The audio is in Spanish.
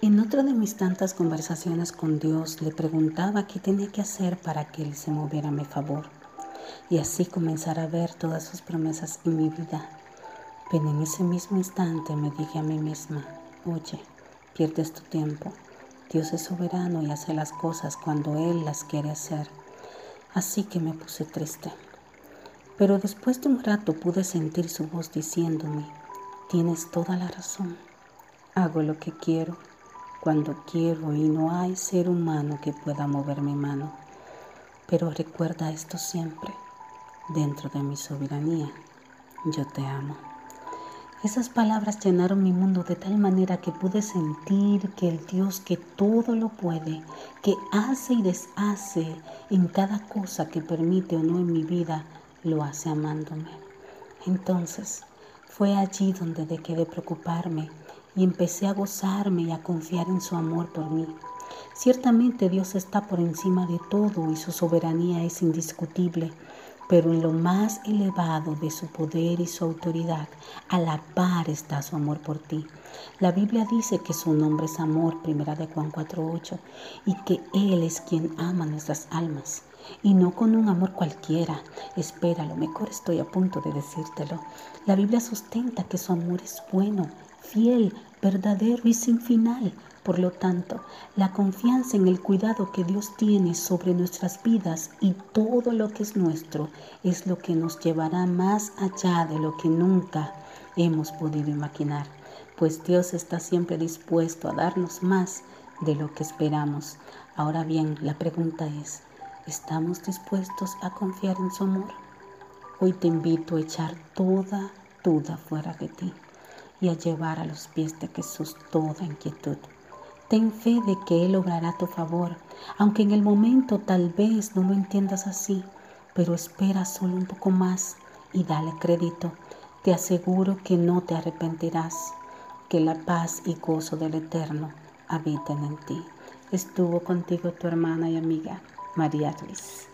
En otra de mis tantas conversaciones con Dios le preguntaba qué tenía que hacer para que Él se moviera a mi favor y así comenzar a ver todas sus promesas en mi vida. Pero en ese mismo instante me dije a mí misma, oye, pierdes tu tiempo. Dios es soberano y hace las cosas cuando Él las quiere hacer. Así que me puse triste. Pero después de un rato pude sentir su voz diciéndome, tienes toda la razón. Hago lo que quiero cuando quiero y no hay ser humano que pueda mover mi mano. Pero recuerda esto siempre, dentro de mi soberanía, yo te amo. Esas palabras llenaron mi mundo de tal manera que pude sentir que el Dios que todo lo puede, que hace y deshace en cada cosa que permite o no en mi vida, lo hace amándome. Entonces, fue allí donde dejé de preocuparme y empecé a gozarme y a confiar en su amor por mí. Ciertamente Dios está por encima de todo y su soberanía es indiscutible, pero en lo más elevado de su poder y su autoridad, a la par está su amor por ti. La Biblia dice que su nombre es amor, primera de Juan 4:8, y que Él es quien ama nuestras almas. Y no con un amor cualquiera. Espera, lo mejor estoy a punto de decírtelo. La Biblia sustenta que su amor es bueno, fiel, verdadero y sin final. Por lo tanto, la confianza en el cuidado que Dios tiene sobre nuestras vidas y todo lo que es nuestro es lo que nos llevará más allá de lo que nunca hemos podido imaginar, pues Dios está siempre dispuesto a darnos más de lo que esperamos. Ahora bien, la pregunta es, ¿estamos dispuestos a confiar en su amor? Hoy te invito a echar toda duda fuera de ti y a llevar a los pies de Jesús toda inquietud. Ten fe de que Él obrará tu favor, aunque en el momento tal vez no lo entiendas así, pero espera solo un poco más y dale crédito. Te aseguro que no te arrepentirás, que la paz y gozo del Eterno habiten en ti. Estuvo contigo tu hermana y amiga María Luis.